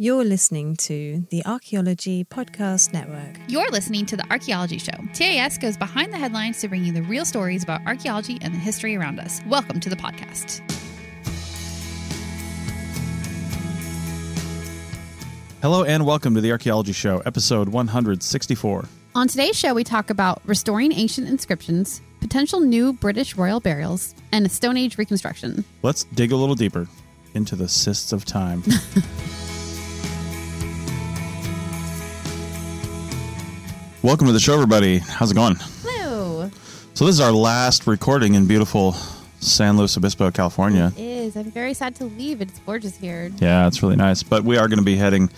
You're listening to the Archaeology Podcast Network. You're listening to The Archaeology Show. TAS goes behind the headlines to bring you the real stories about archaeology and the history around us. Welcome to the podcast. Hello and welcome to the Archaeology Show, episode 164. On today's show, we talk about restoring ancient inscriptions, potential new British royal burials, and a Stone Age reconstruction. Let's dig a little deeper into the cysts of time. welcome to the show, everybody. How's it going? Hello. So, this is our last recording in beautiful San Luis Obispo, California. It is. I'm very sad to leave. It's gorgeous here. Yeah, it's really nice. But we are going to be heading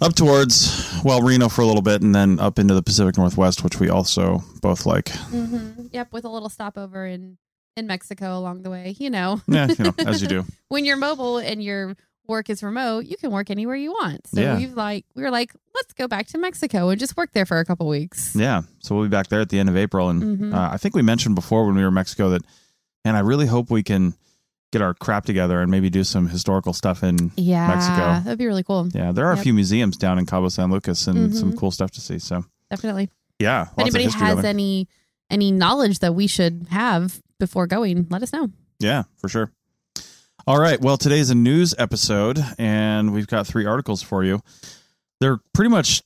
up towards, well, Reno for a little bit and then up into the Pacific Northwest, which we also both like. Mm-hmm. Yep, with a little stopover in in Mexico along the way. You know, Yeah, you know, as you do. when you're mobile and your work is remote, you can work anywhere you want. So Yeah. we've like we were like, let's go back to Mexico and just work there for a couple weeks. Yeah, so we'll be back there at the end of April, and Mhm. uh, I think we mentioned before when we were in Mexico that, and I really hope we can get our crap together and maybe do some historical stuff in Yeah, Mexico. that'd be really cool. Yeah, there are a few museums down in Cabo San Lucas and some Mhm. cool stuff to see. So Definitely. yeah, If anybody has any any knowledge that we should have before going, let us know. yeah, for sure. All right, well, today's a news episode, and we've got three articles for you. They're pretty much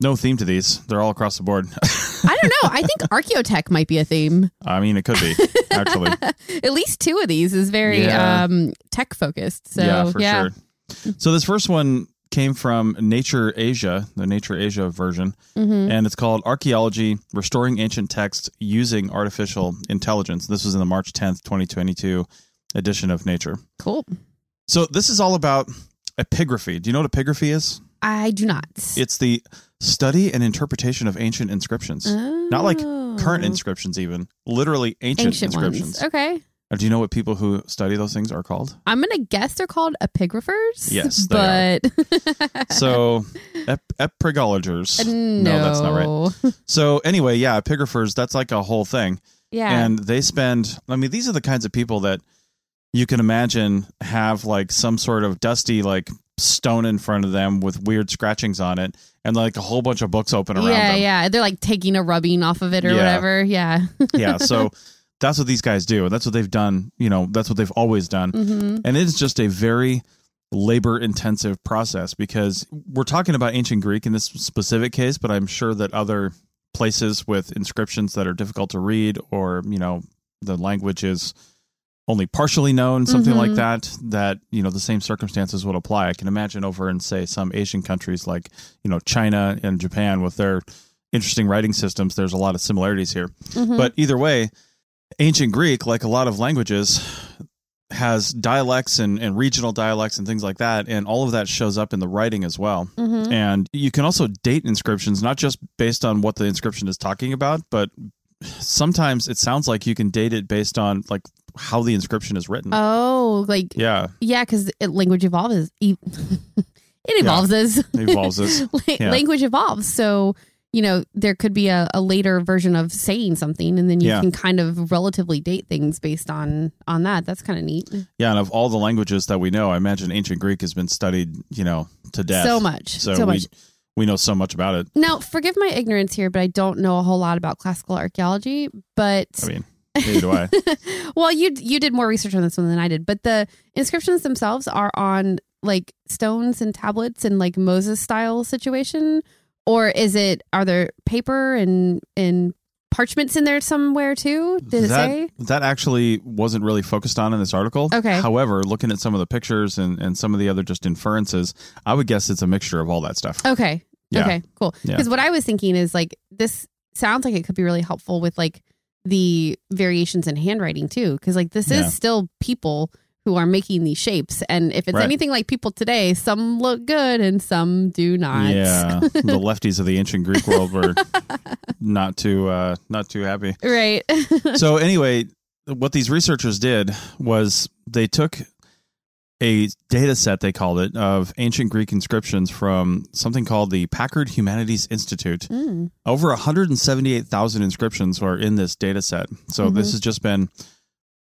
no theme to these; they're all across the board. I don't know. I think archaeotech might be a theme. I mean, it could be actually. At least two of these is very Yeah. um tech focused. So yeah, for sure. So this first one came from Nature Asia, the Nature Asia version, Mhm. and it's called Archaeology: Restoring Ancient Texts Using Artificial Intelligence. This was in the March 10th, 2022 edition of Nature. Cool. So this is all about epigraphy. Do you know what epigraphy is? I do not. It's the study and interpretation of ancient inscriptions. Not like current Oh. inscriptions even, literally ancient, ancient inscriptions. ones. Okay. Uh, Do you know what people who study those things are called? I'm gonna guess they're called epigraphers. Yes, they but So, ep- epigrologers. no, that's not right. So anyway, yeah, epigraphers, that's like a whole thing. Yeah. And they spend I mean, these are the kinds of people that you can imagine have like some sort of dusty like stone in front of them with weird scratchings on it and like a whole bunch of books open around yeah, them. yeah. They're like taking a rubbing off of it or Yeah. whatever. Yeah. yeah, so that's what these guys do. That's what they've done, you know, that's what they've always done. hmm And it's just a very labor intensive process because we're talking about ancient Greek in this specific case, but I'm sure that other places with inscriptions that are difficult to read or, you know, the language is only partially known, something like Mhm. that, that, you know, the same circumstances would apply. I can imagine over in, say, some Asian countries like, you know, China and Japan with their interesting writing systems, there's a lot of similarities here. Mhm. But either way, ancient Greek, like a lot of languages, has dialects and, and regional dialects and things like that. And all of that shows up in the writing as well. Mhm. And you can also date inscriptions, not just based on what the inscription is talking about, but sometimes it sounds like you can date it based on like how the inscription is written. Oh, like yeah, yeah, because language evolves. e- it evolves as it evolves as. Yeah. language evolves. So you know there could be a, a later version of saying something, and then you Yeah. can kind of relatively date things based on on that. That's kind of neat. Yeah, and of all the languages that we know, I imagine ancient Greek has been studied, you know, to death. So much, So, so we, much. we know so much about it. Now, forgive my ignorance here, but I don't know a whole lot about classical archaeology. But I mean, neither do I. well, you you did more research on this one than I did, but the inscriptions themselves are on like stones and tablets and like Moses style situation, or is it are there paper and and parchments in there somewhere too? Did it that, say? That actually wasn't really focused on in this article. Okay. However, looking at some of the pictures and, and some of the other just inferences, I would guess it's a mixture of all that stuff. Okay. Yeah. Okay. Cool. Yeah. Because what I was thinking is like this sounds like it could be really helpful with like the variations in handwriting too. Because like this Yeah. is still people who are making these shapes. And if it's Right. anything like people today, some look good and some do not. Yeah, the lefties of the ancient Greek world were not too uh, not too happy. Right. so anyway, what these researchers did was they took a data set they called it of ancient Greek inscriptions from something called the Packard Humanities Institute. Mm. Over 178,000 inscriptions are in this data set. So this has just been,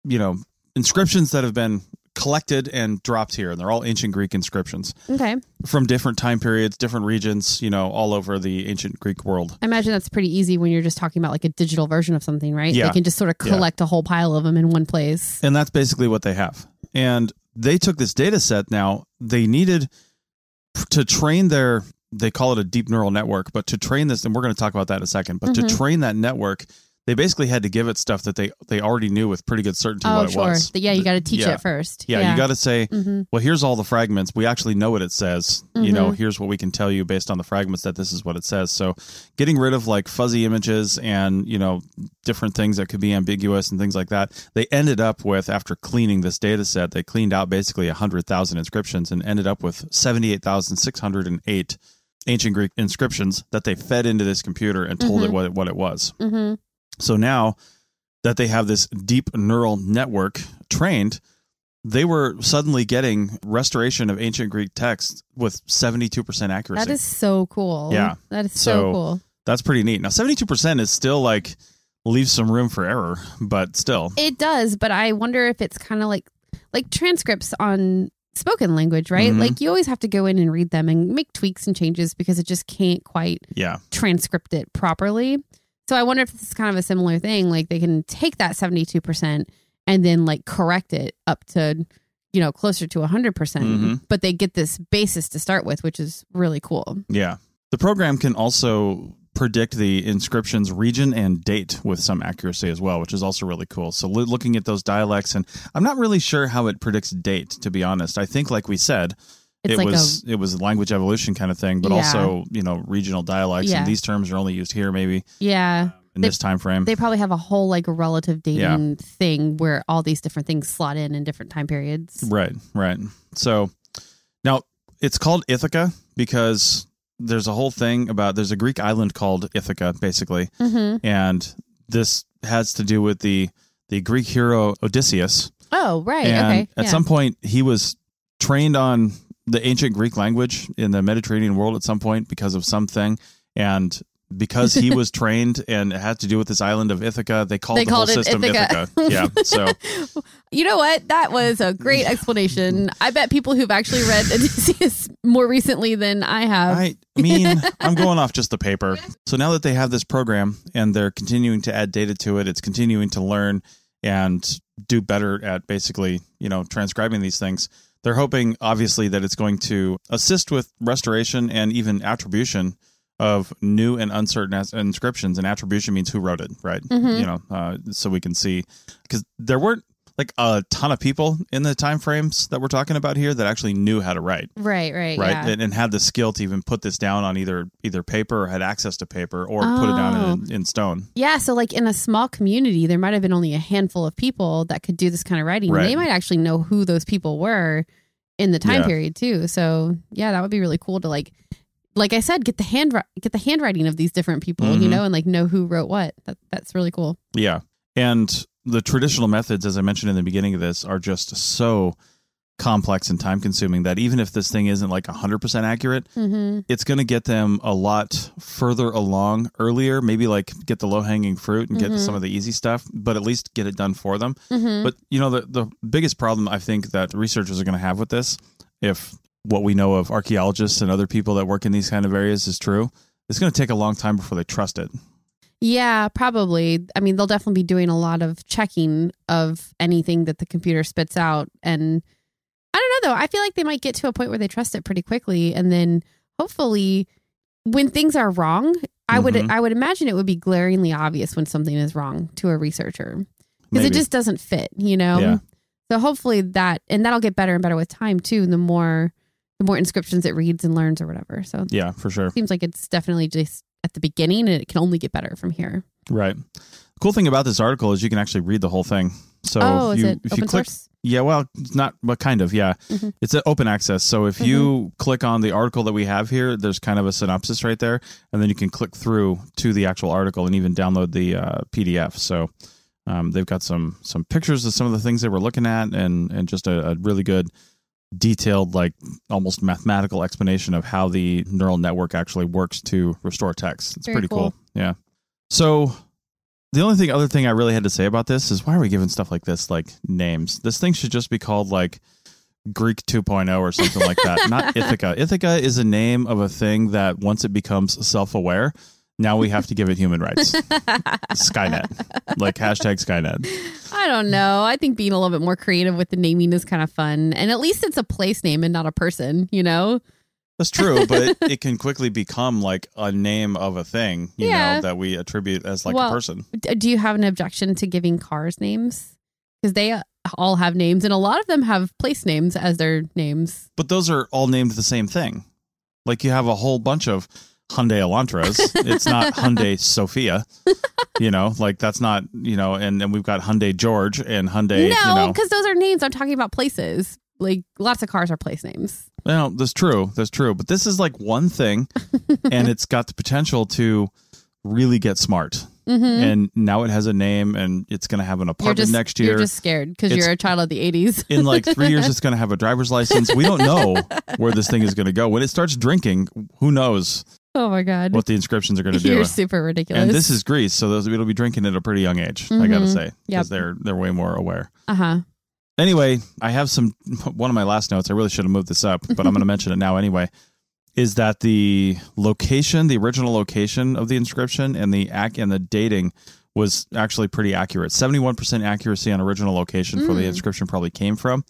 you know, inscriptions that have been collected and dropped here, and they're all ancient Greek inscriptions Okay. from different time periods, different regions, you know, all over the ancient Greek world. I imagine that's pretty easy when you're just talking about like a digital version of something, right? Yeah. They can just sort of Yeah. collect a whole pile of them in one place. And that's basically what they have. And they took this data set now, they needed to train their they call it a deep neural network, but to train this and we're going to talk about that in a second, but Mhm. to train that network, they basically had to give it stuff that they they already knew with pretty good certainty Oh, what it sure. was. Yeah, you got to teach yeah. it first. Yeah, you got to say, hmm well, here's all the fragments. We actually know what it says. You Mm-hmm. know, here's what we can tell you based on the fragments that this is what it says. So, getting rid of like fuzzy images and, you know, different things that could be ambiguous and things like that. They ended up with after cleaning this data set, they cleaned out basically 100,000 inscriptions and ended up with 78,608 ancient Greek inscriptions that they fed into this computer and told it Mhm. what it, what it was. hmm So now that they have this deep neural network trained, they were suddenly getting restoration of ancient Greek texts with 72% accuracy. That is so cool. Yeah. That is so, So- cool. That's pretty neat. Now, 72% is still like leaves some room for error, but still. It does, but I wonder if it's kind of like like transcripts on spoken language, right? Mhm. Like you always have to go in and read them and make tweaks and changes because it just can't quite Yeah. transcript it properly. So I wonder if this is kind of a similar thing. Like they can take that 72% and then like correct it up to, you know, closer to 100%. percent Mhm. But they get this basis to start with, which is really cool. Yeah. The program can also predict the inscription's region and date with some accuracy as well, which is also really cool. So loo- looking at those dialects and I'm not really sure how it predicts date to be honest. I think like we said, It's it like was it was language evolution kind of thing, but Yeah. also, you know, regional dialects Yeah. and these terms are only used here maybe a, yeah. in They- this time frame. They probably have a whole like relative dating thing where all these different things slot in in different time periods. Right, right. So now it's called Ithaca because there's a whole thing about there's a Greek island called Ithaca, basically, Mm-hmm. and this has to do with the the Greek hero Odysseus. Oh, right. and okay. at yeah. some point, he was trained on the ancient Greek language in the Mediterranean world at some point because of something, and because he was trained and it had to do with this island of Ithaca, they called They the whole called it system Ithaca. Ithaca. Yeah, so You know what? That was a great explanation. I bet people who've actually read Odysseus more recently than I have. I mean, I'm going off just the paper. So now that they have this program and they're continuing to add data to it, it's continuing to learn and do better at basically, you know, transcribing these things. They're hoping, obviously, that it's going to assist with restoration and even attribution of new and uncertain as- inscriptions. And attribution means who wrote it, right? Mhm. You know, uh, so we can see because there weren't like a ton of people in the time frames that we're talking about here that actually knew how to write Right, right, right yeah. and, and had the skill to even put this down on either either paper or had access to paper or put it down in, in stone Yeah, so like in a small community, there might have been only a handful of people that could do this kind of writing. Right. They might actually know who those people were in the time Yeah. period too. So yeah, that would be really cool to like, like I said, get the hand get the handwriting of these different people, you Mhm. know, and like know who wrote what. That that's really cool. yeah and the traditional methods as i mentioned in the beginning of this are just so complex and time consuming that even if this thing isn't like 100% accurate Mm-hmm. it's going to get them a lot further along earlier maybe like get the low hanging fruit and get Mhm. some of the easy stuff but at least get it done for them Mm-hmm. But you know, the the biggest problem I think that researchers are going to have with this, if what we know of archaeologists and other people that work in these kind of areas is true, it's going to take a long time before they trust it. Yeah, probably. I mean, they'll definitely be doing a lot of checking of anything that the computer spits out. And I don't know, though. I feel like they might get to a point where they trust it pretty quickly. And then hopefully, when things are wrong, I would Mhm. I would imagine it would be glaringly obvious when something is wrong to a researcher because it just doesn't fit, you know. Yeah. So hopefully that and that'll get better and better with time too. The more the more inscriptions it reads and learns or whatever. So yeah, for sure. seems like it's definitely just at the beginning and it can only get better from here. Right. Cool thing about this article is you can actually read the whole thing. So oh, if is you it if open you click source? Yeah, well, not, but kind of, yeah. Mhm. It's an open access. So if you click on the article that we have here, there's kind of a synopsis right there, and then you can click through to the actual article and even download the uh, PDF. So um, they've got some some pictures of some of the things they were looking at, and and just a, a really good, detailed, like almost mathematical explanation of how the neural network actually works to restore text. It's Very pretty cool. cool. Yeah. So the only thing, other thing I really had to say about this is why are we giving stuff like this like names? This thing should just be called like Greek 2.0 or something like that. Not Ithaca. Ithaca is a name of a thing that once it becomes self-aware, now we have to give it human rights. Skynet, like hashtag Skynet. I don't know. I think being a little bit more creative with the naming is kind of fun. And at least it's a place name and not a person, you know? That's true, but it, can quickly become like a name of a thing, you Yeah. know, that we attribute as like Well, a person. Do you have an objection to giving cars names? Because they uh, all have names, and a lot of them have place names as their names. But those are all named the same thing. Like you have a whole bunch of Hyundai Elantras. it's not Hyundai Sophia. You know, like that's not, you know, and, and we've got Hyundai George and Hyundai, you no, know. because those are names. I'm talking about places. Like lots of cars are place names. Well, that's true. That's true. But this is like one thing and it's got the potential to really get smart. Mm-hmm. And now it has a name and it's going to have an apartment just next year. You're just scared because you're a child of the '80s. in like three years it's going to have a driver's license we don't know where this thing is going to go when it starts drinking who knows oh my god, what the inscriptions are going to do you're super ridiculous. and this is greece so those it'll be drinking at a pretty young age i gotta Mhm. say because Yep. they're they're way more aware uh huh. anyway i have some one of my last notes i really should have moved this up but i'm going to mention it now anyway is that the location the original location of the inscription and the ac and the dating was actually pretty accurate 71% accuracy on original location for the Mm. inscription probably came from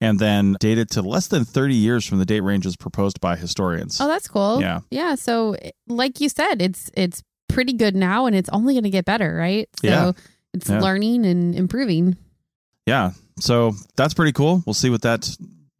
and then dated to less than 30 years from the date ranges proposed by historians Oh, that's cool. Yeah. yeah. So, like you said, it's it's pretty good now, and it's only going to get better, right? So Yeah. it's Yeah. learning and improving. Yeah. So that's pretty cool. We'll see what that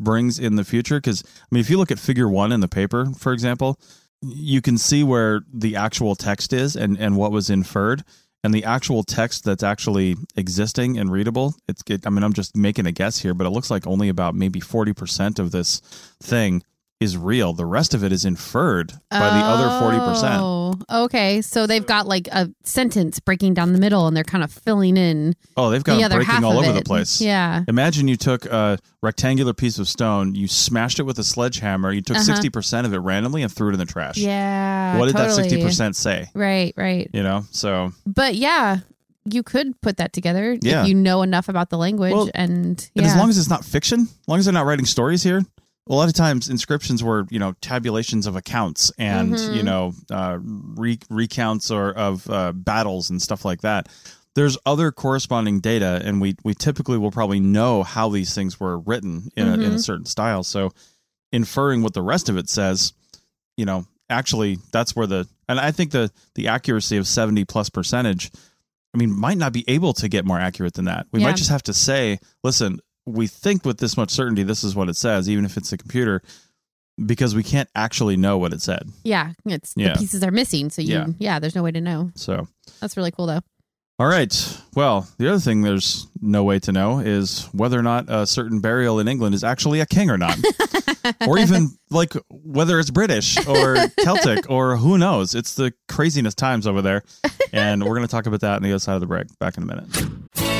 brings in the future. Because, I mean, if you look at figure one in the paper, for example, you can see where the actual text is and, and what was inferred. And the actual text that's actually existing and readable, it's, it, I mean, I'm just making a guess here, but it looks like only about maybe 40% of this thing is real. The rest of it is inferred by the other 40%. Oh, okay. So they've got like a sentence breaking down the middle, and they're kind of filling in Oh, they've got the it breaking all over the place. Yeah. Imagine you took a rectangular piece of stone, you smashed it with a sledgehammer, you took Uh-huh. 60% of it randomly and threw it in the trash. Yeah. what did totally. that 60% say? Right. Right. You know, so But yeah, you could put that together Yeah. if you know enough about the language Well, and yeah. and as long as it's not fiction, as long as they're not writing stories here, a lot of times inscriptions were, you know, tabulations of accounts and, Mhm. you know, uh, re- recounts or of uh, battles and stuff like that. There's other corresponding data, and we we typically will probably know how these things were written in, a, in a Mhm. certain style. So, inferring what the rest of it says, you know, actually that's where the and I think the the accuracy of seventy plus percentage, I mean, might not be able to get more accurate than that. We Yeah. might just have to say, listen, we think with this much certainty this is what it says, even if it's a computer, because we can't actually know what it said. yeah, it's Yeah. the pieces are missing. So you Yeah. yeah. there's no way to know. So, That's really cool though. all right. Well, the other thing there's no way to know is whether or not a certain burial in England is actually a king or not. or even like whether it's British or Celtic or who knows. It's the craziness times over there. And we're going to talk about that on the other side of the break. Back in a minute.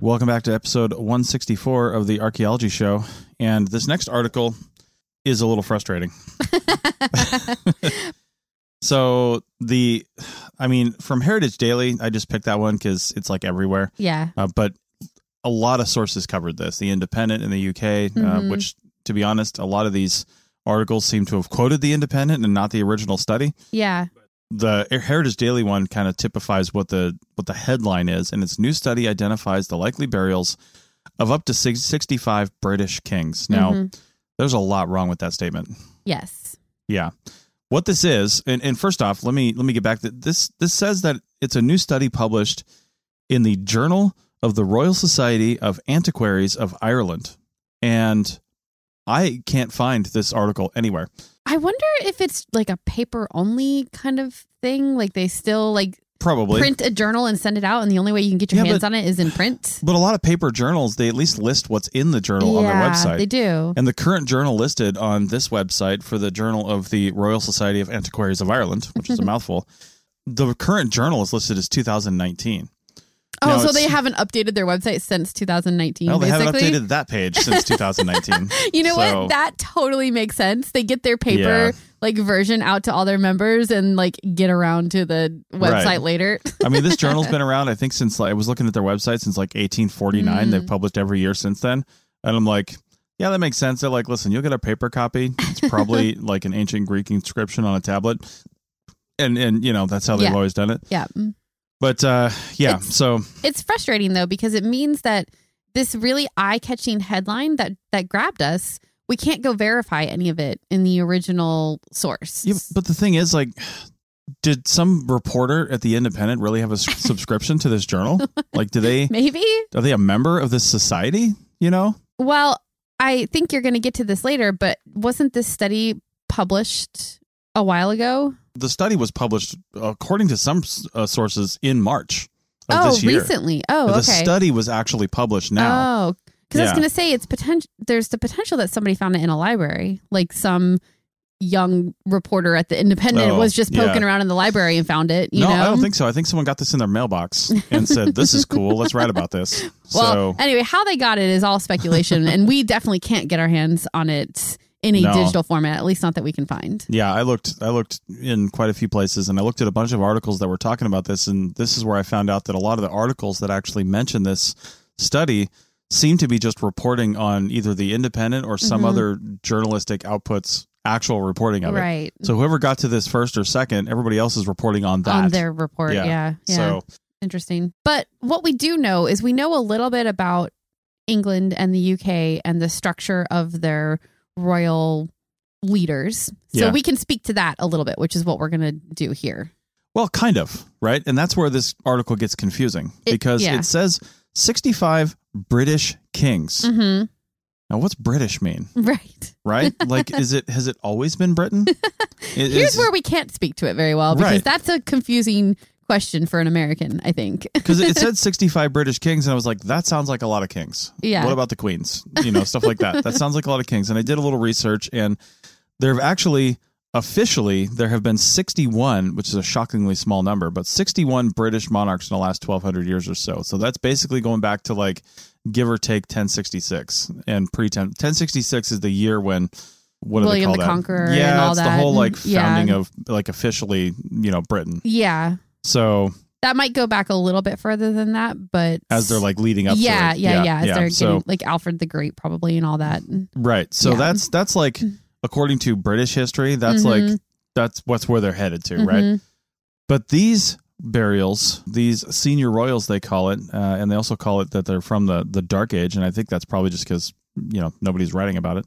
Welcome back to episode 164 of the Archaeology Show. And this next article is a little frustrating. so, the, I mean, from Heritage Daily, I just picked that one because it's like everywhere. Yeah. Uh, but a lot of sources covered this. The Independent in the UK, uh, Mhm. which, to be honest, a lot of these articles seem to have quoted the Independent and not the original study. Yeah. The Heritage Daily one kind of typifies what the what the headline is, and its new study identifies the likely burials of up to six- 65 British kings. Now, Mhm. there's a lot wrong with that statement. Yes. Yeah. What this is, and, and first off, let me let me get back to this. This says that it's a new study published in the Journal of the Royal Society of Antiquaries of Ireland, and I can't find this article anywhere. I wonder if it's like a paper only kind of thing. Like they still like Probably, print a journal and send it out, and the only way you can get your Yeah, hands but- on it is in print. but a lot of paper journals they at least list what's in the journal on their website. They do. And the current journal listed on this website for the Journal of the Royal Society of Antiquaries of Ireland, which is a mouthful, the current journal is listed as 2019. Oh, Now, so they haven't updated their website since 2019. Well, they haven't updated that page since 2019. You know So- what? That totally makes sense. They get their paper Yeah. like version out to all their members and like get around to the website Right. later. I mean, this journal's been around, I think, since like, I was looking at their website since like 1849. Mm. They've published every year since then. And I'm like, yeah, that makes sense. They're like, listen, you'll get a paper copy. It's probably like an ancient Greek inscription on a tablet. And, and you know, that's how they've Yeah. always done it. yeah. But uh, yeah, It's- so It's frustrating though because it means that this really eye-catching headline that that grabbed us, we can't go verify any of it in the original source. Yeah, but the thing is, like, did some reporter at the Independent really have a s- subscription to this journal? Like, do they Maybe. are they a member of this society? You know, Well, I think you're going to get to this later, but wasn't this study published a while ago? the study was published according to some uh, sources in March of oh, this year. recently. Oh, okay. The study was actually published now. Oh, because I was going to say it's potential. There's the potential that somebody found it in a library, like some young reporter at the Independent Oh, was just yeah. poking around in the library and found it. You no, know, I don't think so. I think someone got this in their mailbox and said, "This is cool. Let's write about this." Well, so anyway, how they got it is all speculation, and we definitely can't get our hands on it in a No. digital format. At least not that we can find. Yeah, I looked I looked in quite a few places and I looked at a bunch of articles that were talking about this and this is where I found out that a lot of the articles that actually mention this study seem to be just reporting on either the independent or some Mhm. other journalistic outputs actual reporting of it. Right So whoever got to this first or second, everybody else is reporting on that. on their report. Yeah. Yeah, yeah. So Interesting. But what we do know is we know a little bit about England and the UK and the structure of their royal leaders. So Yeah. we can speak to that a little bit, which is what we're going to do here. Well, kind of, right? And that's where this article gets confusing It- because yeah. it says 65 British kings. Mm-hmm. Now, what's British mean? Right. Right? like, is it has it always been Britain? It Here's where we can't speak to it very well because Right. that's a confusing question for an American, I think. because it said 65 British kings, and I was like, that sounds like a lot of kings. Yeah. What about the queens? You know, stuff like that. That sounds like a lot of kings. And I did a little research, and there have actually, officially, there have been 61, which is a shockingly small number, but 61 British monarchs in the last 1,200 years or so. So that's basically going back to like, give or take 1066 and pre 10. 1066 is the year when. What do William they the call that? Conqueror Yeah, and all it's the whole like Yeah. founding of like officially, you know, Britain. yeah. So That might go back a little bit further than that, but as they're like leading up, yeah, to it. yeah, yeah, As they're getting So like Alfred the Great, probably, and all that. Right. So Yeah. that's that's like according to British history, that's Mhm. like that's what's where they're headed to, right? Mhm. But these burials, these senior royals, they call it, uh, and they also call it that they're from the the Dark Age, and I think that's probably just because you know nobody's writing about it.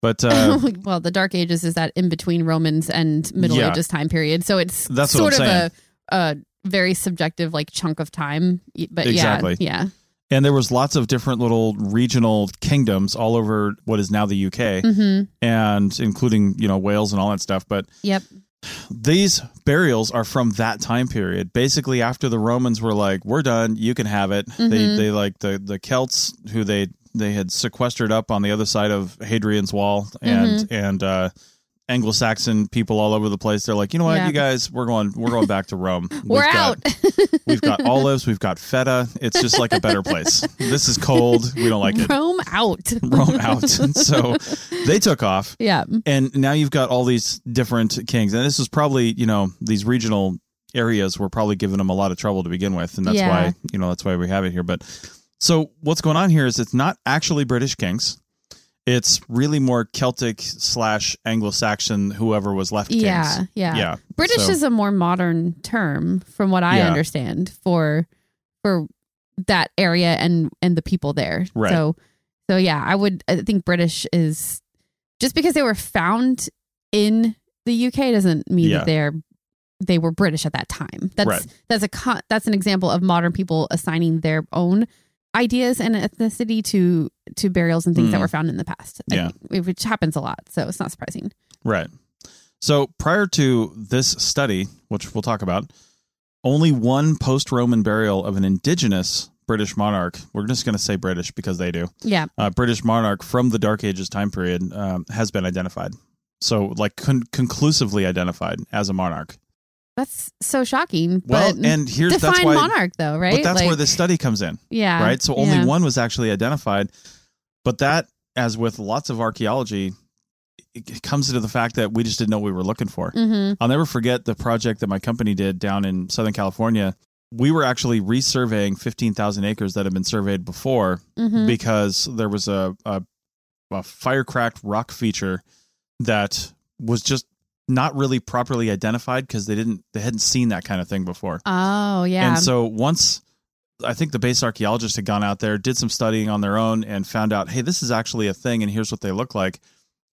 But uh, well, the Dark Ages is that in between Romans and Middle Yeah. Ages time period, so it's That's what sort of saying. a, a very subjective like chunk of time. But Exactly. yeah, yeah, and there was lots of different little regional kingdoms all over what is now the UK, hmm and including you know Wales and all that stuff. But yep, these burials are from that time period basically after the romans were like we're done you can have it they Mhm. they like the the celts who they they had sequestered up on the other side of hadrian's wall and Mm-hmm. and uh anglo-saxon people all over the place. They're like you know what? Yeah. you guys we're going we're going back to rome. We're We've out. got, we've got olives we've got feta. It's just like a better place. This is cold. We don't like it. Rome out. rome out. So they took off. Yeah, and now you've got all these different kings. And this is probably you know these regional areas were probably giving them a lot of trouble to begin with. And that's Yeah. why you know that's why we have it here. But so what's going on here is it's not actually british kings it's really more celtic slash anglo-saxon whoever was left kings yeah, yeah, yeah British So- is a more modern term, from what I Yeah. understand, for for that area and and the people there. Right. So so yeah, I would I think British is just because they were found in the UK doesn't mean Yeah. that they're they were British at that time. That's Right. that's a that's an example of modern people assigning their own ideas and ethnicity to to burials and things that Mm. were found in the past. Yeah. think, which happens a lot, so it's not surprising. Right. So prior to this study, which we'll talk about, only one post Roman burial of an indigenous British monarch, we're just going to say British because they do, Yeah. uh, British monarch from the Dark Ages time period um, has been identified. So, like, con- conclusively identified as a monarch. That's so shocking. Well, and here's define that's why, monarch though, right? but that's where the study comes in, yeah, right? So only yeah. one was actually identified, but that, as with lots of archaeology, it comes to the fact that we just didn't know what we were looking for. Mhm. I'll never forget the project that my company did down in Southern California. We were actually resurveying 15,000 acres that had been surveyed before Mhm. because there was a, a, a fire cracked rock feature that was just not really properly identified because they didn't they hadn't seen that kind of thing before. Oh yeah. And so once I think the base archaeologists had gone out there, did some studying on their own, and found out, hey, this is actually a thing, and here's what they look like.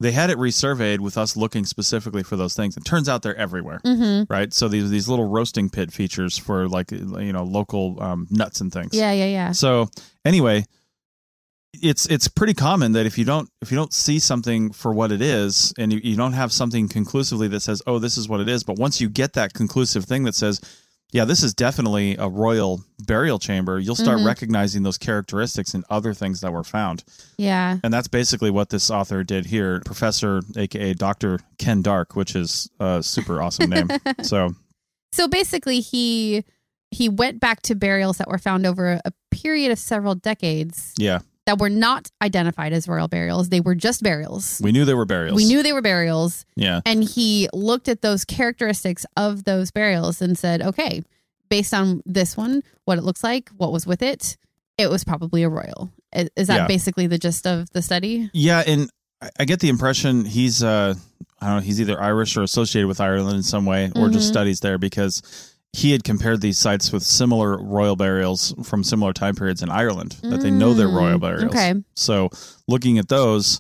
They had it resurveyed with us looking specifically for those things. It turns out they're everywhere, Mhm. right? So these these little roasting pit features for like you know local um, nuts and things. Yeah, yeah, yeah. So anyway, it's it's pretty common that if you don't if you don't see something for what it is, and you, you don't have something conclusively that says, oh, this is what it is, but once you get that conclusive thing that says, yeah, this is definitely a royal burial chamber, you'll start Mhm. recognizing those characteristics and other things that were found. Yeah. And that's basically what this author did here, Professor, aka Dr. Ken Dark, which is a super awesome name. So, So basically he he went back to burials that were found over a period of several decades yeah, that were not identified as royal burials. They were just burials. we knew they were burials. We knew they were burials Yeah. and he looked at those characteristics of those burials and said, "Okay, based on this one, what it looks like, what was with it, it was probably a royal." Is is that Yeah. basically the gist of the study? Yeah, and I- get the impression he's uh I don't know, he's either Irish or associated with Ireland in some way or just Mhm. studies there because he had compared these sites with similar royal burials from similar time periods in Ireland that they know they're royal Mm, burials. okay. So looking at those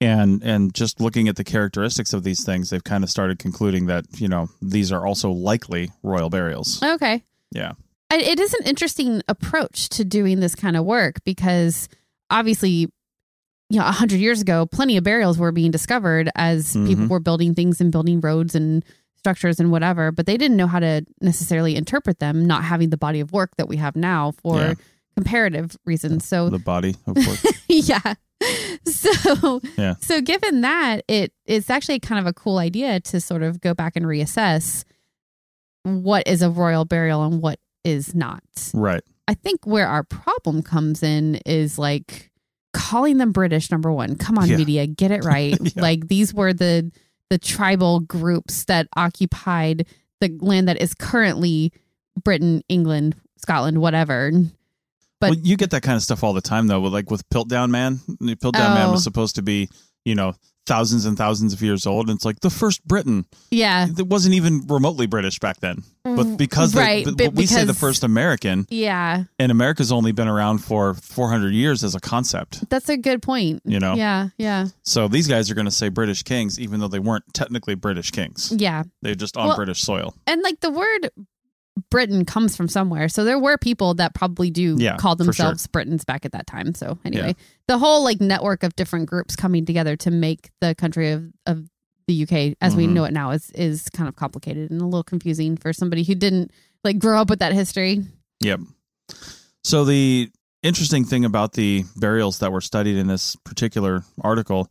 and and just looking at the characteristics of these things, they've kind of started concluding that, you know, these are also likely royal burials. Okay. Yeah. It is an interesting approach to doing this kind of work because obviously, you know, a hundred years ago, plenty of burials were being discovered as people Mhm. were building things and building roads and structures and whatever, but they didn't know how to necessarily interpret them, not having the body of work that we have now for Yeah. comparative reasons. So The body of course. yeah. So Yeah. so given that, it it's actually kind of a cool idea to sort of go back and reassess what is a royal burial and what is not. right. I think where our problem comes in is like calling them British number 1. Come on Yeah. media, get it right. Yeah. Like these were the the tribal groups that occupied the land that is currently Britain, England, Scotland, whatever. But- well, you get that kind of stuff all the time, though. With like with Piltdown Man, Piltdown Man Oh. was supposed to be, you know, thousands and thousands of years old, and it's like the first Britain. Yeah. It wasn't even remotely British back then, but mm. because they're- Right, but but we say the first American, Yeah. and America's only been around for 400 years as a concept. That's a good point. You know? Yeah, yeah, So these guys are going to say British kings, even though they weren't technically British kings. yeah. They're just on Well- British soil. And like the word Britain comes from somewhere. So there were people that probably do Yeah, call themselves Britons back at that time. So anyway, Yeah. the whole like network of different groups coming together to make the country of, of the UK as we Mhm. know it now is is kind of complicated and a little confusing for somebody who didn't like grow up with that history. Yep. So the interesting thing about the burials that were studied in this particular article,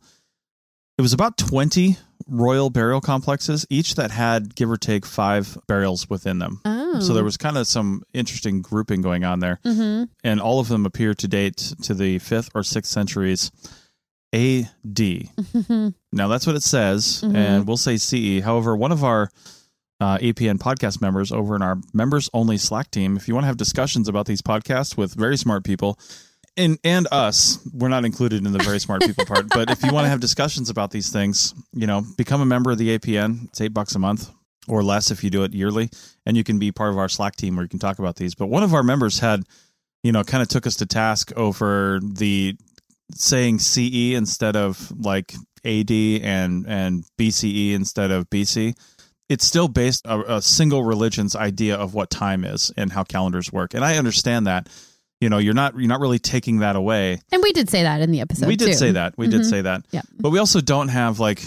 it was about 20 royal burial complexes, each that had give or take five burials within them. Oh. So there was kind of some interesting grouping going on there. hmm And all of them appear to date to the fifth or sixth centuries AD. Now that's what it says, Mhm. and we'll say CE. However, one of our uh, APN podcast members over in our members only Slack team, if you want to have discussions about these podcasts with very smart people, and and us, we're not included in the very smart people part, but if you want to have discussions about these things, you know, become a member of the APN. It's eight bucks a month or less if you do it yearly, and you can be part of our Slack team where you can talk about these. But one of our members had you know, kind of took us to task over the saying CE instead of like AD and and BCE instead of BC. It's still based a, a single religion's idea of what time is and how calendars work, and I understand that. You know, you're not you're not really taking that away. And we did say that in the episode. we did too. say that. We did Mhm. say that. Yeah. But we also don't have like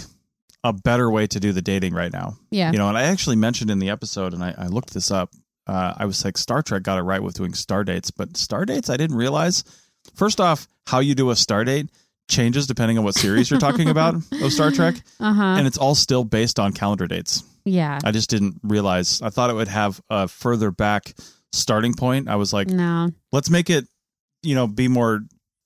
a better way to do the dating right now. Yeah. You know, and I actually mentioned in the episode, and I, I looked this up. Uh, I was like, Star Trek got it right with doing star dates, but star dates, I didn't realize. First off, how you do a star date changes depending on what series you're talking about of Star Trek, Uh huh. and it's all still based on calendar dates. Yeah. I just didn't realize. I thought it would have a further back starting point. I was like, no. let's make it, you know, be more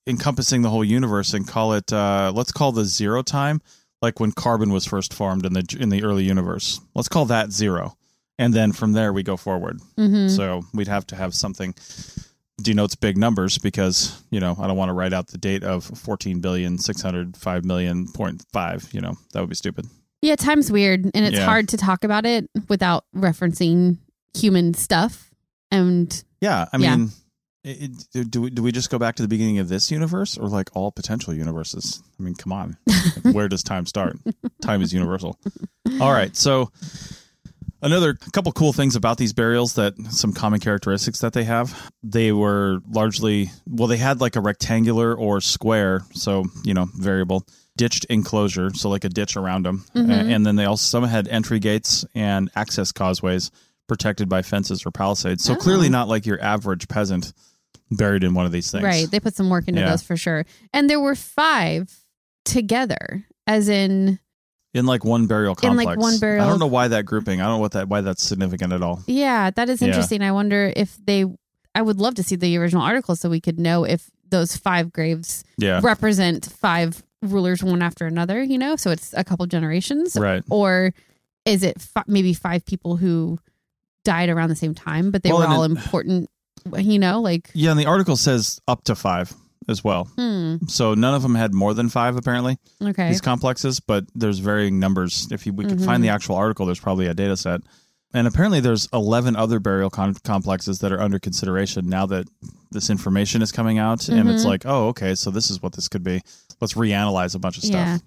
encompassing the whole universe and call it. Uh, let's call the zero time like when carbon was first formed in the in the early universe. Let's call that zero, and then from there we go forward. hmm So we'd have to have something denotes big numbers because you know I don't want to write out the date of fourteen billion six hundred five million point five. You know that would be stupid. Yeah, time's weird, and it's Yeah. hard to talk about it without referencing human stuff. And Yeah, I Yeah. mean, it, it- do we do we just go back to the beginning of this universe or like all potential universes? I mean, come on, Like, where does time start? Time is universal. All right, so another couple cool things about these burials that some common characteristics that they have. They were largely well, they had like a rectangular or square, so you know, variable ditched enclosure, so like a ditch around them, Mhm. and then they also some had entry gates and access causeways protected by fences or palisades. So Oh. clearly uh-huh. not like your average peasant buried in one of these things. right, they put some work into Yeah. those for sure. And there were five together, as in In like one burial complex. In, like, one burial- I don't know why that grouping. I don't know what that why that's significant at all. yeah, that is Yeah. interesting. I wonder if they. I would love to see the original article so we could know if those five graves Yeah. represent five rulers one after another. You know, so it's a couple generations, Right. or is it fi- maybe five people who died around the same time, but they Well, were all it- important? You know, like Yeah, and the article says up to five as well. hmm, So none of them had more than five apparently. okay, These complexes, but there's varying numbers. If you, we could Mhm. find the actual article, there's probably a data set. And apparently, there's 11 other burial con- complexes that are under consideration now that this information is coming out. And it's Mhm. like, oh, okay, so this is what this could be. Let's reanalyze a bunch of stuff. Yeah.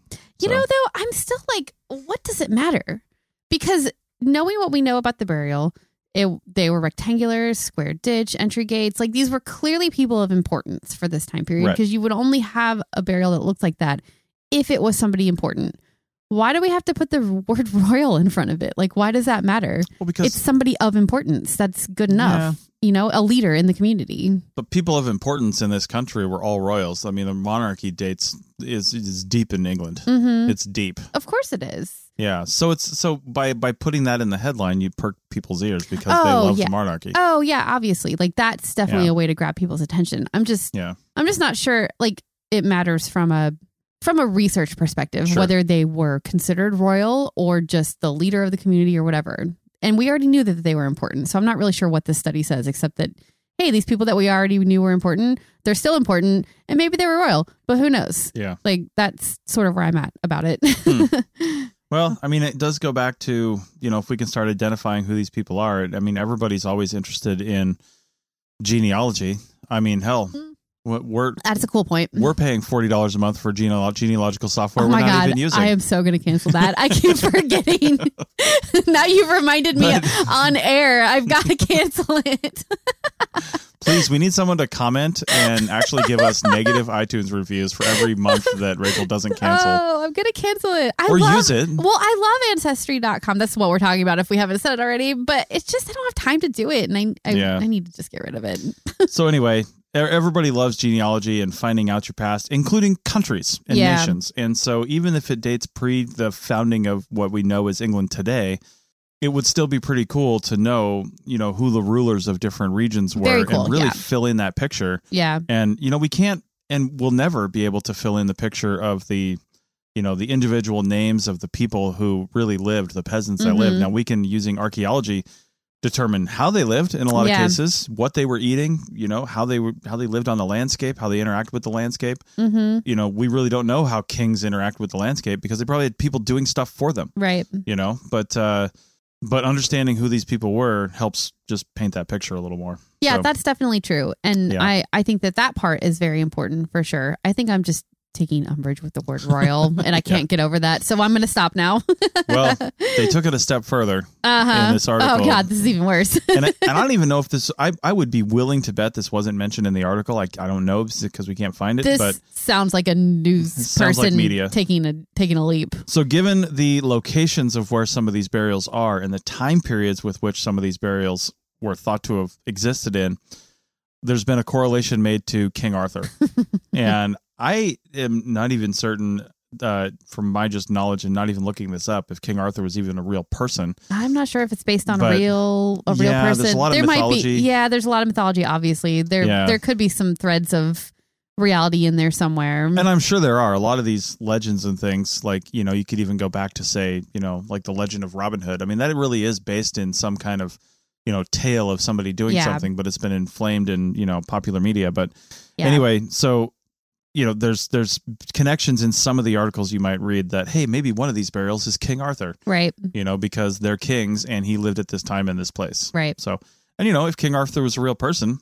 You So- know, though, I'm still like, what does it matter? Because knowing what we know about the burial, it, they were rectangular, square ditch, entry gates. Like these were clearly people of importance for this time period Right. because you would only have a burial that looked like that if it was somebody important. Why do we have to put the word royal in front of it? Like, why does that matter? Well, because It's somebody of importance. That's good enough. You know, a leader in the community. but people of importance in this country were all royals. I mean, the monarchy dates is is deep in England. hmm It's deep. Of course it is. Yeah. So it's so by by putting that in the headline, you perk people's ears because they Oh, love yeah. the monarchy. Oh yeah, obviously. Like that's definitely Yeah. a way to grab people's attention. I'm just Yeah. I'm just not sure like it matters from a from a research perspective Sure. whether they were considered royal or just the leader of the community or whatever. And we already knew that they were important. So I'm not really sure what this study says except that hey, these people that we already knew were important, they're still important and maybe they were royal, but who knows? Yeah. Like that's sort of where I'm at about it. Hmm. Well, I mean, it does go back to you know if we can start identifying who these people are. I mean, everybody's always interested in genealogy. I mean, hell, Hmm. What- we're that's a cool point. we're paying forty dollars a month for genealog- genealogical software Oh we're my not god, even using. I am so going to cancel that. I keep forgetting. now you've reminded me But- on air. I've got to cancel it. Please, we need someone to comment and actually give us negative iTunes reviews for every month that Rachel doesn't cancel. Oh, I'm going to cancel it. I Or love, use it. Well, I love ancestry.com. That's what we're talking about if we haven't said it already, but it's just I don't have time to do it and I I, Yeah. I need to just get rid of it. so anyway, everybody loves genealogy and finding out your past, including countries and Yeah. nations. And so even if it dates pre the founding of what we know as England today, it would still be pretty cool to know, you know, who the rulers of different regions were cool, and really yeah. fill in that picture. Yeah. And you know, we can't and we'll never be able to fill in the picture of the you know, the individual names of the people who really lived, the peasants that lived. Mhm. Now we can using archaeology determine how they lived in a lot Yeah. of cases, what they were eating, you know, how they were how they lived on the landscape, how they interact with the landscape. Mm-hmm. You know, we really don't know how kings interact with the landscape because they probably had people doing stuff for them, Right. you know. But uh but understanding who these people were helps just paint that picture a little more. Yeah, So, that's definitely true. And Yeah. I, I think that that part is very important for sure. I think I'm just taking umbrage with the word royal and I can't get over that. So I'm going to stop now. well, they took it a step further. Uh-huh. In this article. Oh, God, this is even worse. and, I, and I don't even know if this. I, I would be willing to bet this wasn't mentioned in the article. I, I don't know because we can't find it. this but sounds like a news sounds like person media. taking a taking a leap. so, given the locations of where some of these burials are and the time periods with which some of these burials were thought to have existed in, there's been a correlation made to King Arthur, and I am not even certain. Uh, from my just knowledge and not even looking this up, if King Arthur was even a real person, I'm not sure if it's based on But, a real a real yeah, there's a person. lot of there might mythology. be yeah, there's a lot of mythology obviously. There Yeah. there could be some threads of reality in there somewhere. And I'm sure there are a lot of these legends and things like, you know, you could even go back to say, you know, like the legend of Robin Hood. I mean, that really is based in some kind of, you know, tale of somebody doing Yeah. something, but it's been inflamed in, you know, popular media. But Yeah. anyway, so you know, there's there's connections in some of the articles you might read that, hey, maybe one of these burials is King Arthur, Right. you know, because they're kings and he lived at this time in this place. Right. So and you know, if King Arthur was a real person,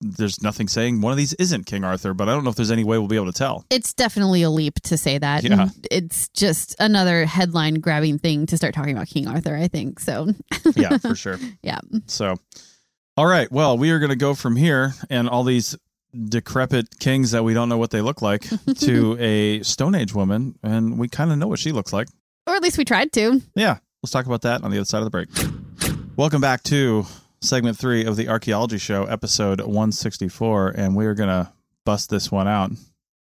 there's nothing saying one of these isn't King Arthur, but I don't know if there's any way we'll be able to tell. It's definitely a leap to say that. Yeah. It's just another headline grabbing thing to start talking about King Arthur, I think. So, yeah, for sure. yeah. So, all right. Well, we are going to go from here and all these decrepit kings that we don't know what they look like to a Stone Age woman, and we kind of know what she looks like. Or at least we tried to. Yeah, let's talk about that on the other side of the break. Welcome back to segment three of the Archaeology Show, episode 164, and we are going to bust this one out.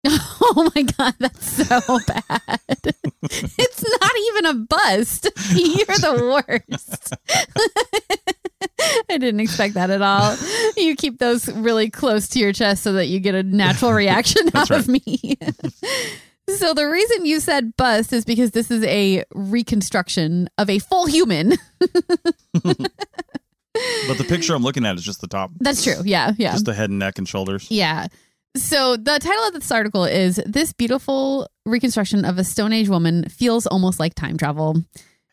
Oh my God, that's so bad. it's not even a bust. You're the worst. I didn't expect that at all. You keep those really close to your chest so that you get a natural reaction out of me. so, the reason you said bust is because this is a reconstruction of a full human. But the picture I'm looking at is just the top, That's true. Yeah. Yeah. just the head and neck and shoulders. Yeah. So the title of this article is This Beautiful Reconstruction of a Stone Age Woman Feels Almost Like Time Travel.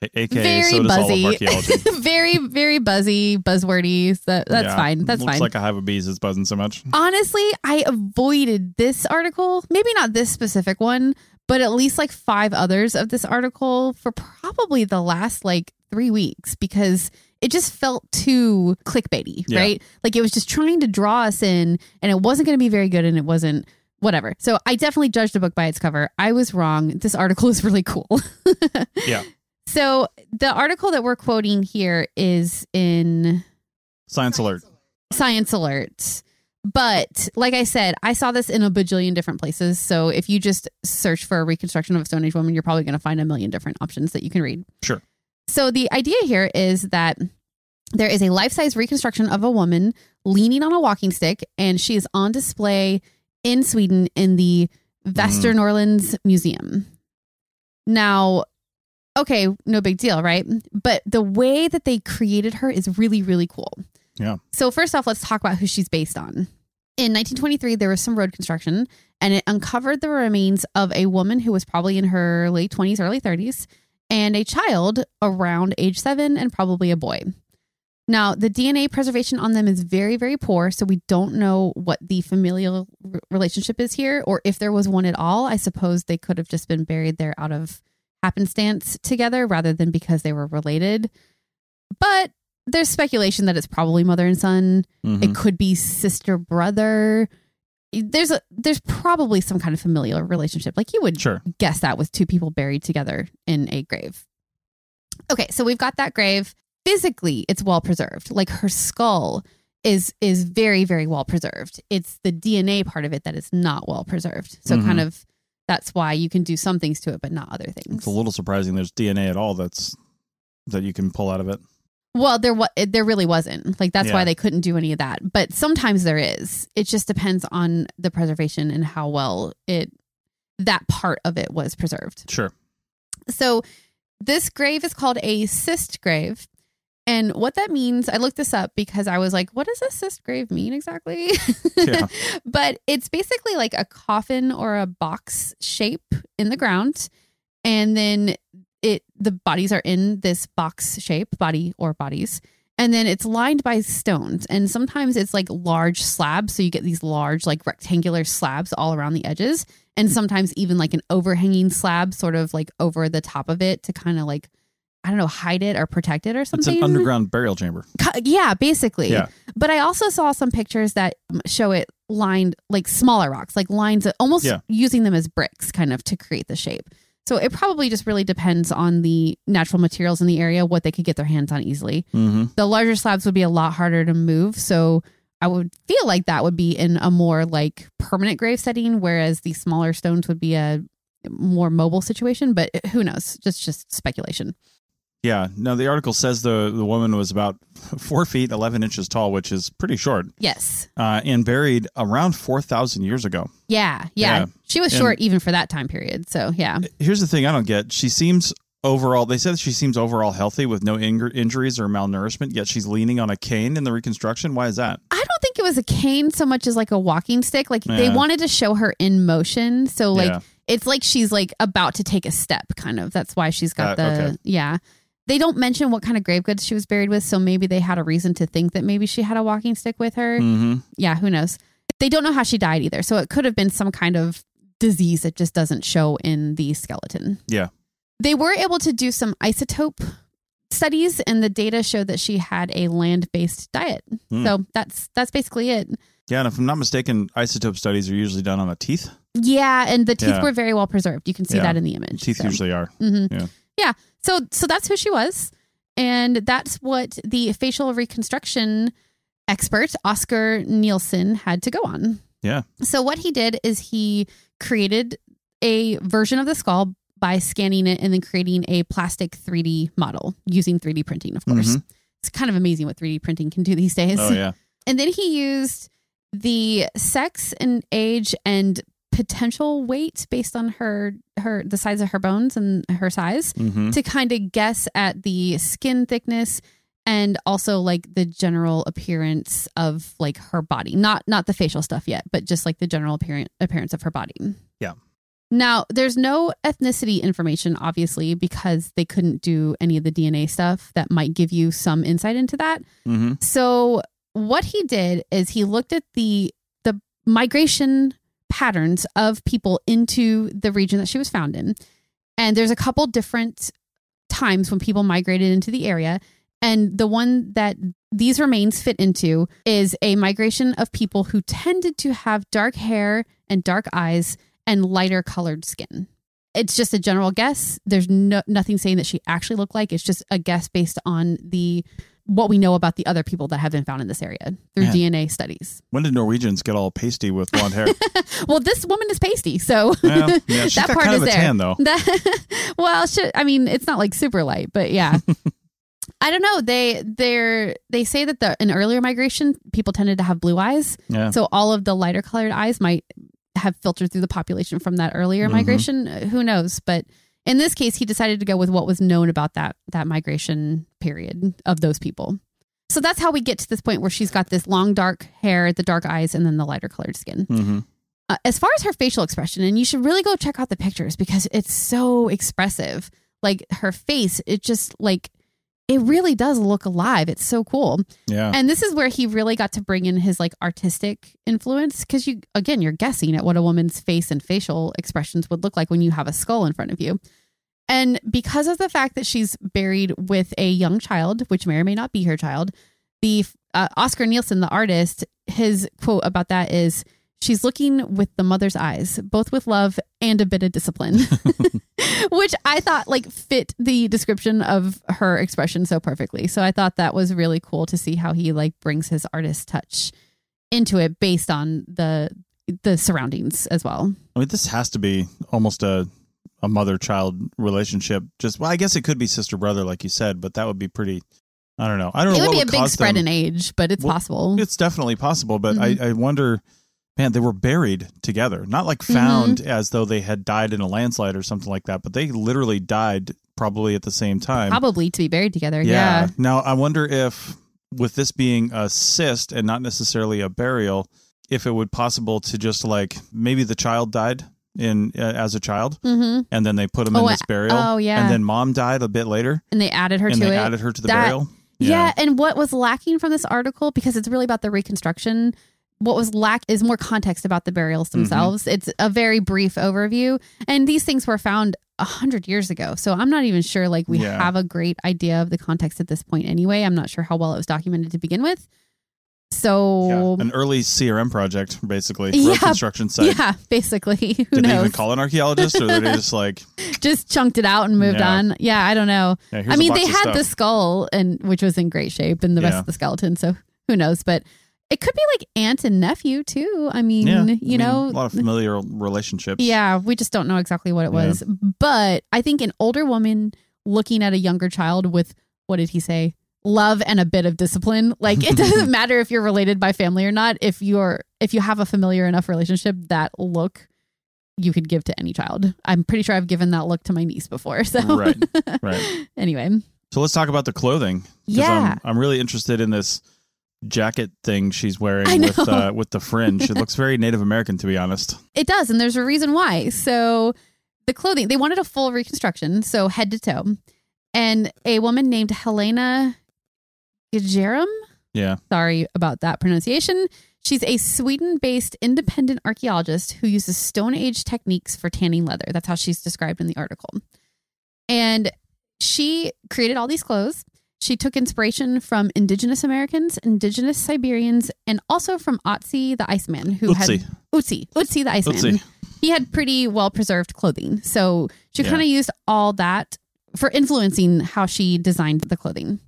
AKA, Very so buzzy. very, very buzzy, buzzwordy. So that's Yeah, fine. That's looks fine. like a hive of bees is buzzing so much. Honestly, I avoided this article, maybe not this specific one, but at least like five others of this article for probably the last like three weeks because it just felt too clickbaity, Yeah. right? Like it was just trying to draw us in and it wasn't going to be very good and it wasn't whatever. So I definitely judged a book by its cover. I was wrong. This article is really cool. Yeah. So the article that we're quoting here is in Science alert. Science Alert. But like I said, I saw this in a bajillion different places. So if you just search for a reconstruction of a Stone Age woman, you're probably going to find a million different options that you can read. Sure. So the idea here is that there is a life size reconstruction of a woman leaning on a walking stick, and she is on display in Sweden in the mm-hmm. Västernorrlands Museum. Now, okay, no big deal, right? But the way that they created her is really, really cool. Yeah. So, first off, let's talk about who she's based on. In 1923, there was some road construction and it uncovered the remains of a woman who was probably in her late 20s, early 30s, and a child around age seven and probably a boy. Now, the DNA preservation on them is very, very poor. So, we don't know what the familial r- relationship is here or if there was one at all. I suppose they could have just been buried there out of happenstance together rather than because they were related. But there's speculation that it's probably mother and son. Mhm. It could be sister brother. There's a there's probably some kind of familial relationship. Like you would Sure. guess that with two people buried together in a grave. Okay, so we've got that grave. Physically, it's well preserved. Like her skull is is very very well preserved. It's the DNA part of it that is not well preserved. So Mhm. kind of that's why you can do some things to it but not other things. It's a little surprising there's DNA at all that's that you can pull out of it. Well, there wa- there really wasn't. Like that's Yeah. why they couldn't do any of that. But sometimes there is. It just depends on the preservation and how well it that part of it was preserved. Sure. So this grave is called a cist grave. And what that means, I looked this up because I was like, what does a cist grave mean exactly? Yeah. but it's basically like a coffin or a box shape in the ground. And then it the bodies are in this box shape, body or bodies, and then it's lined by stones. And sometimes it's like large slabs, so you get these large like rectangular slabs all around the edges, and sometimes even like an overhanging slab, sort of like over the top of it to kind of like I don't know, hide it or protect it or something. It's an underground burial chamber. Yeah, basically. Yeah. But I also saw some pictures that show it lined like smaller rocks, like lines, of- almost Yeah. using them as bricks kind of to create the shape. So it probably just really depends on the natural materials in the area, what they could get their hands on easily. Mm-hmm. The larger slabs would be a lot harder to move. So I would feel like that would be in a more like permanent grave setting, whereas the smaller stones would be a more mobile situation. But who knows? Just just speculation. Yeah. No, the article says the the woman was about four feet eleven inches tall, which is pretty short, Yes. uh, and buried around four thousand years ago. Yeah, yeah. Yeah. She was And- short even for that time period. So yeah. Here's the thing I don't get. She seems overall. They said she seems overall healthy with no ing- injuries or malnourishment. Yet she's leaning on a cane in the reconstruction. Why is that? I don't think it was a cane so much as like a walking stick. Like they Yeah. wanted to show her in motion. So like Yeah. it's like she's like about to take a step kind of. That's why she's got Uh, the okay. yeah. They don't mention what kind of grave goods she was buried with, so maybe they had a reason to think that maybe she had a walking stick with her. Mm-hmm. Yeah, who knows? They don't know how she died either. So it could have been some kind of disease that just doesn't show in the skeleton. Yeah. They were able to do some isotope studies and the data showed that she had a land-based diet. Hmm. So that's that's basically it. Yeah, and if I'm not mistaken, isotope studies are usually done on the teeth. Yeah, and the teeth Yeah. were very well preserved. You can see Yeah. that in the image. Teeth So. usually are. hmm Yeah. Yeah. So so that's who she was, and that's what the facial reconstruction expert Oscar Nilsson had to go on. Yeah. So what he did is he created a version of the skull by scanning it and then creating a plastic 3D model using 3D printing, of course. Mhm. It's kind of amazing what 3D printing can do these days. Oh yeah. And then he used the sex and age and potential weight based on her her the size of her bones and her size Mm-hmm. to kind of guess at the skin thickness and also like the general appearance of like her body. Not not the facial stuff yet, but just like the general appearance appearance of her body. Yeah. Now, there's no ethnicity information, obviously, because they couldn't do any of the DNA stuff that might give you some insight into that. Mm-hmm. So what he did is he looked at the the migration patterns of people into the region that she was found in. And there's a couple different times when people migrated into the area. And the one that these remains fit into is a migration of people who tended to have dark hair and dark eyes and lighter colored skin. It's just a general guess. There's no, nothing saying that she actually looked like. It's just a guess based on the what we know about the other people that have been found in this area through Man. DNA studies. When did Norwegians get all pasty with blonde hair? Well, this woman is pasty, so well, yeah, that part is there. tan though. That- well, I mean, it's not like super light, but yeah. I don't know. They they're they say that the in earlier migration, people tended to have blue eyes, Yeah. so all of the lighter colored eyes might have filtered through the population from that earlier Mhm. migration. Who knows? But in this case, he decided to go with what was known about that that migration period of those people. So that's how we get to this point where she's got this long dark hair, the dark eyes, and then the lighter colored skin. Mm-hmm. Uh, as far as her facial expression, and you should really go check out the pictures because it's so expressive. Like her face, it just like it really does look alive. It's so cool. Yeah. And this is where he really got to bring in his like artistic influence because you again you're guessing at what a woman's face and facial expressions would look like when you have a skull in front of you. And because of the fact that she's buried with a young child, which may or may not be her child, the uh, Oscar Nilsson, the artist, his quote about that is she's looking with the mother's eyes, both with love and a bit of discipline, which I thought like fit the description of her expression so perfectly. So I thought that was really cool to see how he like brings his artist touch into it based on the the surroundings as well. I mean, this has to be almost a a mother child relationship. Just well, I guess it could be sister brother, like you said, but that would be pretty. I don't know. I don't It know It would be a big spread them- in age, but it's Well, possible. It's definitely possible, but Mhm. I, I wonder, man, they were buried together, not like Mm-hmm. found as though they had died in a landslide or something like that, but they literally died probably at the same time. Probably to be buried together. Yeah. Now I wonder if, with this being a cist and not necessarily a burial, if it would possible to just like maybe the child died in uh, as a child, Mm-hmm. and then they put him Oh, in this burial. oh, yeah. and then mom died a bit later, And they added her and to they it. added her to the That- burial. Yeah. and what was lacking from this article, because it's really about the reconstruction, what was lack is more context about the burials Mm-hmm. themselves. It's a very brief overview, and these things were found a hundred years ago. So I'm not even sure like we Yeah. have a great idea of the context at this point. Anyway, I'm not sure how well it was documented to begin with. So Yeah, an early CRM project, basically Yeah. construction site. yeah, basically, who Did they even call an archaeologist, or they just like, Just chunked it out and moved Yeah. on. Yeah, I don't know. yeah, I mean, they had stuff. the skull and which was in great shape, and the rest of the skeleton. So who knows? But it could be like aunt and nephew too. I mean, Yeah, I you mean, know, a lot of familiar relationships. yeah, we just don't know exactly what it Yeah. was. But I think an older woman looking at a younger child with what did he say? Love and a bit of discipline. Like it doesn't matter if you're related by family or not. If you're if you have a familiar enough relationship, that look you could give to any child. I'm pretty sure I've given that look to my niece before. So Right, right. anyway, So let's talk about the clothing. Yeah. I'm, I'm really interested in this jacket thing she's wearing with uh, with the fringe. It looks very Native American, to be honest. It does, and there's a reason why. So the clothing, they wanted a full reconstruction, so head to toe. And a woman named Helena Gajerum, Yeah, sorry about that pronunciation. She's a Sweden-based independent archaeologist who uses Stone Age techniques for tanning leather. That's how she's described in the article. And she created all these clothes. She took inspiration from indigenous Americans, indigenous Siberians, and also from Otzi the Iceman, who Utsi. had Utsi, Utsi the Iceman. Utsi. He had pretty well preserved clothing. So she Yeah. kind of used all that for influencing how she designed the clothing.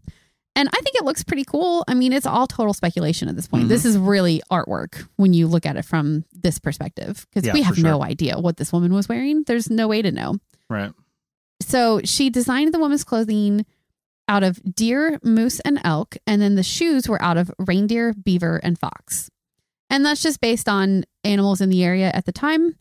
And I think it looks pretty cool. I mean, it's all total speculation at this point. Mhm. This is really artwork when you look at it from this perspective because Yeah, we have no idea what this woman was wearing. There's no way to know. right. So she designed the woman's clothing out of deer, moose, and elk, and then the shoes were out of reindeer, beaver, and fox. And that's just based on animals in the area at the time,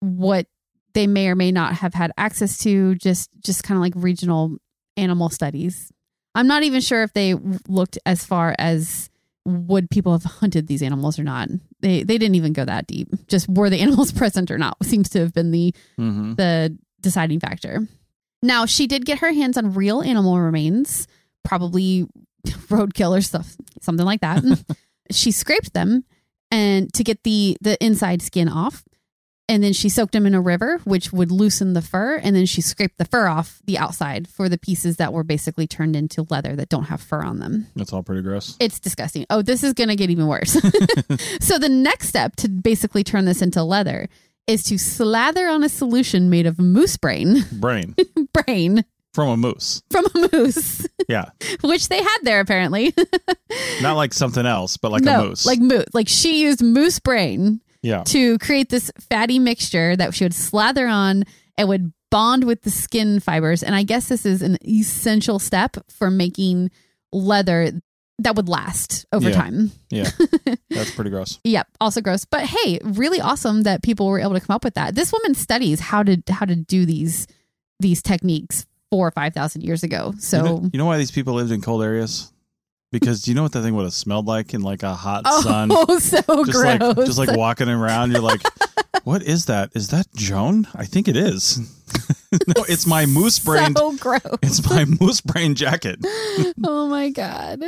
what they may or may not have had access to, just just kind of like regional animal studies. I'm not even sure if they looked as far as would people have hunted these animals or not. They they didn't even go that deep. Just were the animals present or not seems to have been the hmm the deciding factor. Now, she did get her hands on real animal remains, probably roadkill or stuff, something like that. she scraped them and to get the the inside skin off. And then she soaked them in a river, which would loosen the fur. And then she scraped the fur off the outside for the pieces that were basically turned into leather that don't have fur on them. That's all pretty gross. It's disgusting. Oh, this is going to get even worse. so the next step to basically turn this into leather is to slather on a solution made of moose brain, Brain brain from a moose. from a moose, Yeah, which they had there apparently. not like something else, but like no, a moose. like moose. Like she used moose brain yeah, to create this fatty mixture that she would slather on and would bond with the skin fibers. And I guess this is an essential step for making leather that would last over Yeah. time. yeah. That's pretty gross. Yep, also gross. But hey, really awesome that people were able to come up with that. This woman studies how to how to do these these techniques four or five thousand years ago. So you know, you know why these people lived in cold areas? Because do you know what that thing would have smelled like in like a hot oh, sun? Oh, so just gross. like just like walking around, you're like, what is that? Is that Joan? I think it is. no, it's my moose brain. So gross. It's my moose brain jacket. oh my god.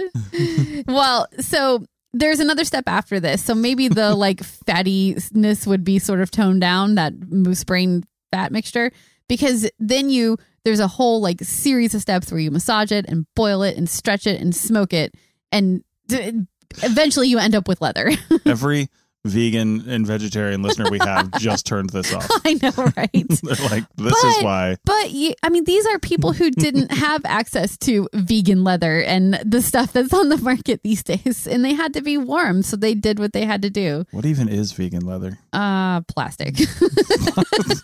well, so there's another step after this. So maybe the like fattiness would be sort of toned down that moose brain fat mixture because then you there's a whole like series of steps where you massage it and boil it and stretch it and smoke it and d- eventually you end up with leather. Every vegan and vegetarian listener we have just turned this off. I know, right? They're like, this is why. But you, I mean, these are people who didn't have access to vegan leather and the stuff that's on the market these days, and they had to be warm, so they did what they had to do. What even is vegan leather? Uh, plastic.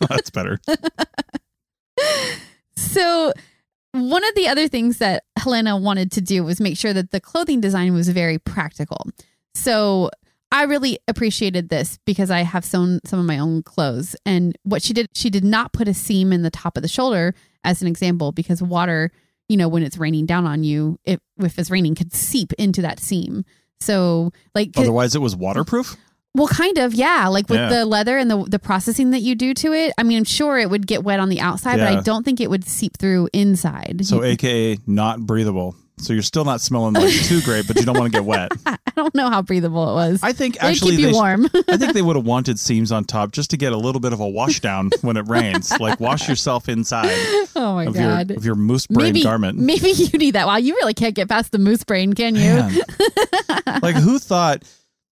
That's better. So, one of the other things that Helena wanted to do was make sure that the clothing design was very practical. So, I really appreciated this because I have sewn some of my own clothes. And what she did, she did not put a seam in the top of the shoulder as an example because water, you know, when it's raining down on you, it, if it's raining, could seep into that seam. So, like, Otherwise, it was waterproof. Well, kind of, yeah. Like with Yeah. the leather and the the processing that you do to it. I mean, I'm sure it would get wet on the outside, but I don't think it would seep through inside. So, AKA not breathable. So you're still not smelling like too great, but you don't want to get wet. I don't know how breathable it was. I think actually keep you they warm. I think they would have wanted seams on top just to get a little bit of a wash down when it rains. Like wash yourself inside oh my of god. your of your moose brain maybe garment. maybe you need that. Wow, you really can't get past the moose brain, can you? Like who thought,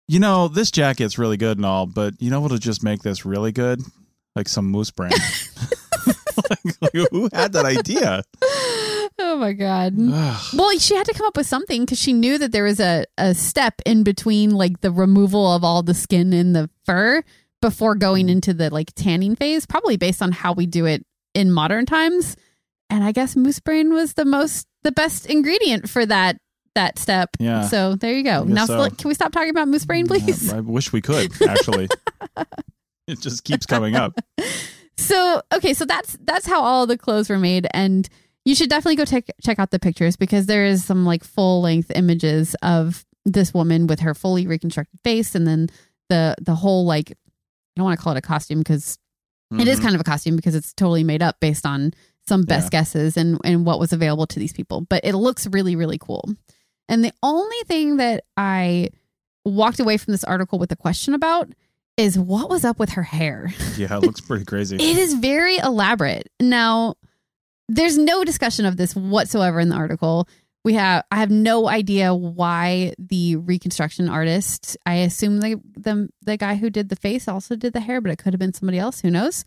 you know, this jacket's really good and all, but you know what'll just make this really good? Like some moose brain. like, like, who had that idea? Oh my god. Well, she had to come up with something because she knew that there was a, a step in between like the removal of all the skin and the fur before going mm. into the like tanning phase, probably based on how we do it in modern times. And I guess moose brain was the most the best ingredient for that that step. Yeah. So there you go. Now so. can we stop talking about moose brain, please? I wish we could, actually. it just keeps coming up. So okay, so that's that's how all the clothes were made, and you should definitely go check check out the pictures because there is some like full length images of this woman with her fully reconstructed face, and then the the whole like I don't want to call it a costume because it is Mhm. kind of a costume because it's totally made up based on some best Yeah. guesses and and what was available to these people, but it looks really really cool. And the only thing that I walked away from this article with a question about is what was up with her hair. Yeah, it looks pretty crazy. It is very elaborate. Now, there's no discussion of this whatsoever in the article. We have I have no idea why the reconstruction artist, I assume the the the guy who did the face also did the hair, but it could have been somebody else, who knows.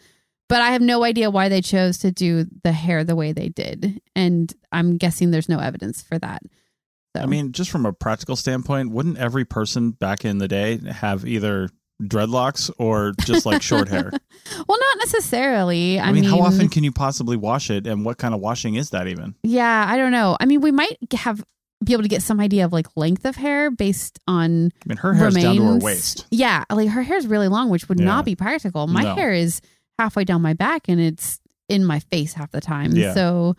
But I have no idea why they chose to do the hair the way they did. And I'm guessing there's no evidence for that. So I mean, just from a practical standpoint, wouldn't every person back in the day have either dreadlocks or just like short hair? well, not necessarily. I, I, mean, how often can you possibly wash it, and what kind of washing is that even? Yeah, I don't know. I mean, we might have be able to get some idea of like length of hair based on I mean, her hair's down to her waist. Yeah, like her hair is really long, which would Yeah. not be practical. My No. hair is halfway down my back and it's in my face half the time. Yeah. So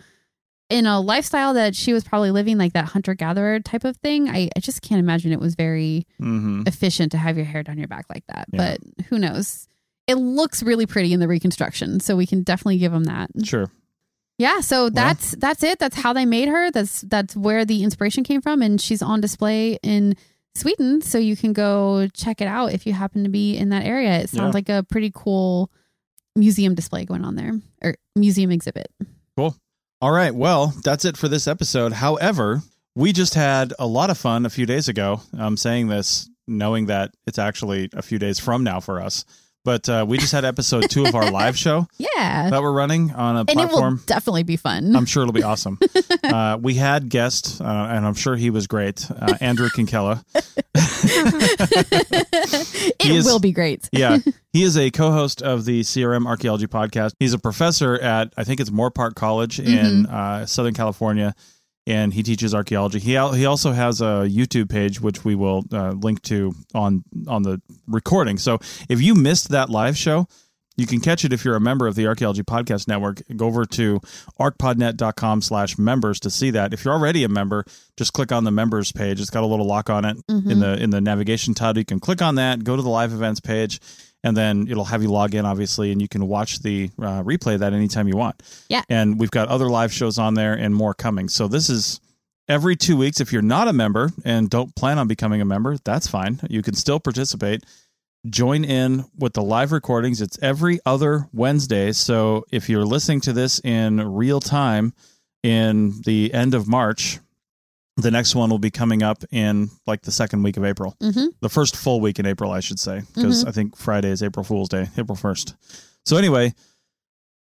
in a lifestyle that she was probably living like that hunter gatherer type of thing, I, I just can't imagine it was very hmm efficient to have your hair down your back like that. Yeah. But who knows? It looks really pretty in the reconstruction, so we can definitely give them that. Sure. Yeah, so that's that's it. That's how they made her. That's that's where the inspiration came from, and she's on display in Sweden, so you can go check it out if you happen to be in that area. It sounds Yeah. like a pretty cool museum display going on there, or museum exhibit. Cool. All right. Well, that's it for this episode. However, we just had a lot of fun a few days ago. I'm saying this knowing that it's actually a few days from now for us. But uh, we just had episode two of our live show Yeah, that we're running on a and it will platform. definitely be fun. I'm sure it'll be awesome. Uh, we had guest, uh, and I'm sure he was great, uh, Andrew Kinkella. it he will be great. yeah, he is a co-host of the CRM Archaeology podcast. He's a professor at I think it's Moorpark College in uh, Southern California, and he teaches archaeology. He al- he also has a YouTube page which we will uh, link to on on the recording. So if you missed that live show. You can catch it if you're a member of the Archaeology Podcast Network. Go over to archpodnet.com slash members to see that. If you're already a member, just click on the members page. It's got a little lock on it in the in the navigation title. You can click on that, go to the live events page, and then it'll have you log in, obviously, and you can watch the uh, replay of that anytime you want. Yeah. And we've got other live shows on there and more coming. So this is every two weeks. If you're not a member and don't plan on becoming a member, that's fine. You can still participate. Join in with the live recordings. It's every other Wednesday. So if you're listening to this in real time in the end of March, the next one will be coming up in like the second week of April hmm the first full week in April, I should say, because I think Friday is April Fool's Day, April 1st. So, anyway,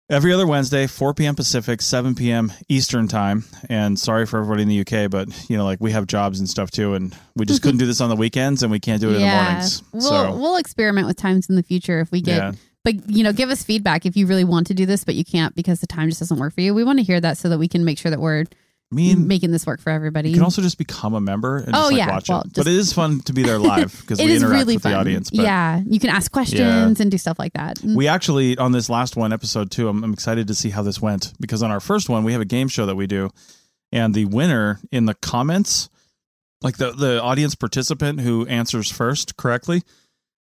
every other Wednesday, 4 p.m. Pacific, 7 p.m. Eastern time. And sorry for everybody in the UK, but, you know, like we have jobs and stuff too, and we just couldn't do this on the weekends and we can't do it in the mornings. We'll so, we'll experiment with times in the future if we get yeah. but you know give us feedback if you really want to do this but you can't because the time just doesn't work for you we want to hear that so that we can make sure that we're I mean, making this work for everybody you can also just become a member and Oh, just like yeah. watch Well, it. just- but it is fun to be there live because we interact really with fun the audience. Yeah you can ask questions and do stuff like that mm. We actually on this last one, episode two, I'm, I'm excited to see how this went because on our first one, we have a game show that we do, and the winner in the comments, like the the audience participant who answers first correctly,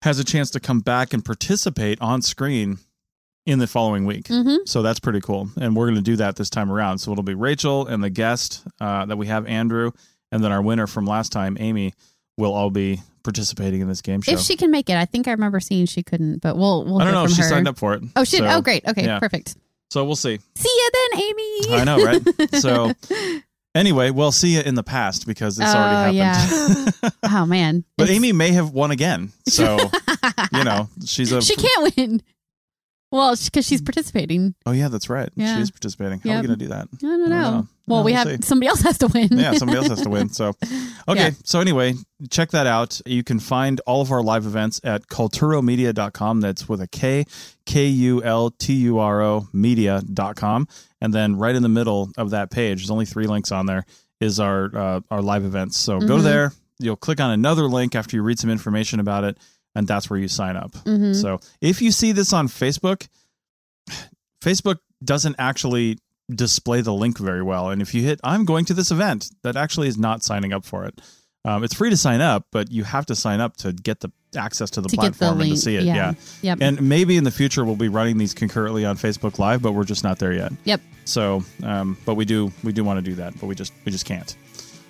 has a chance to come back and participate on screen in the following week. hmm So that's pretty cool. And we're going to do that this time around. So it'll be Rachel and the guest uh, that we have, Andrew, and then our winner from last time, Amy, will all be participating in this game show. If she can make it, I think I remember seeing she couldn't, but we'll we'll I don't know if she her. signed up for it. Oh, she. So- oh, great. Okay, yeah. perfect. So we'll see. See you then, Amy. I know, right? so anyway, we'll see you in the past because it's Oh, already happened. Oh man, but It's- Amy may have won again. So, you know, she's a. she can't win. Well, because she's participating. Oh, yeah, that's right. Yeah. She is participating. How are we going to do that? I don't know. know. Well, Yeah, we we'll have see. somebody else has to win. yeah, somebody else has to win. So, okay. Yeah. So, anyway, check that out. You can find all of our live events at kulturomedia.com. That's with a K, K U L T U R O media.com. And then right in the middle of that page, there's only three links on there, is our, uh, our live events. So, go Mhm. there. You'll click on another link after you read some information about it, and that's where you sign up. Mhm. So, if you see this on Facebook, Facebook doesn't actually display the link very well. And if you hit, I'm going to this event, that actually is not signing up for it. Um, it's free to sign up, but you have to sign up to get the access to the to get the platform and to see it. Yeah. Yeah. Yep. And maybe in the future we'll be running these concurrently on Facebook Live, but we're just not there yet. Yep. So, um, but we do we do want to do that, but we just we just can't.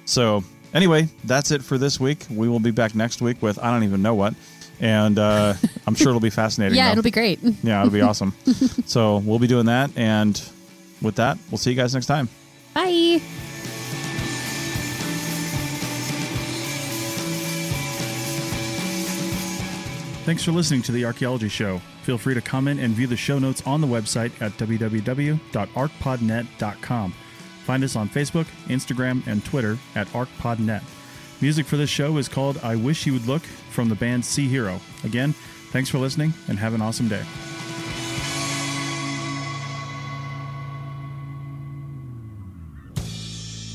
So anyway, that's it for this week. We will be back next week with I don't even know what, and uh, I'm sure it'll be fascinating. yeah, though. it'll be great. Yeah, it'll be awesome. so we'll be doing that. And with that, we'll see you guys next time. Bye. Thanks for listening to The Archaeology Show. Feel free to comment and view the show notes on the website at www.archpodnet.com. Find us on Facebook, Instagram, and Twitter at ArchPodNet. Music for this show is called I Wish You Would Look from the band Sea Hero. Again, thanks for listening and have an awesome day.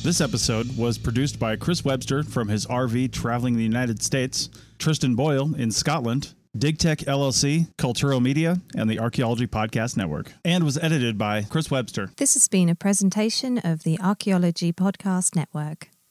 This episode was produced by Chris Webster from his RV traveling the United States, Tristan Boyle in Scotland, DigTech LLC, Kulturo Media, and the Archaeology Podcast Network, and was edited by Chris Webster. This has been a presentation of the Archaeology Podcast Network.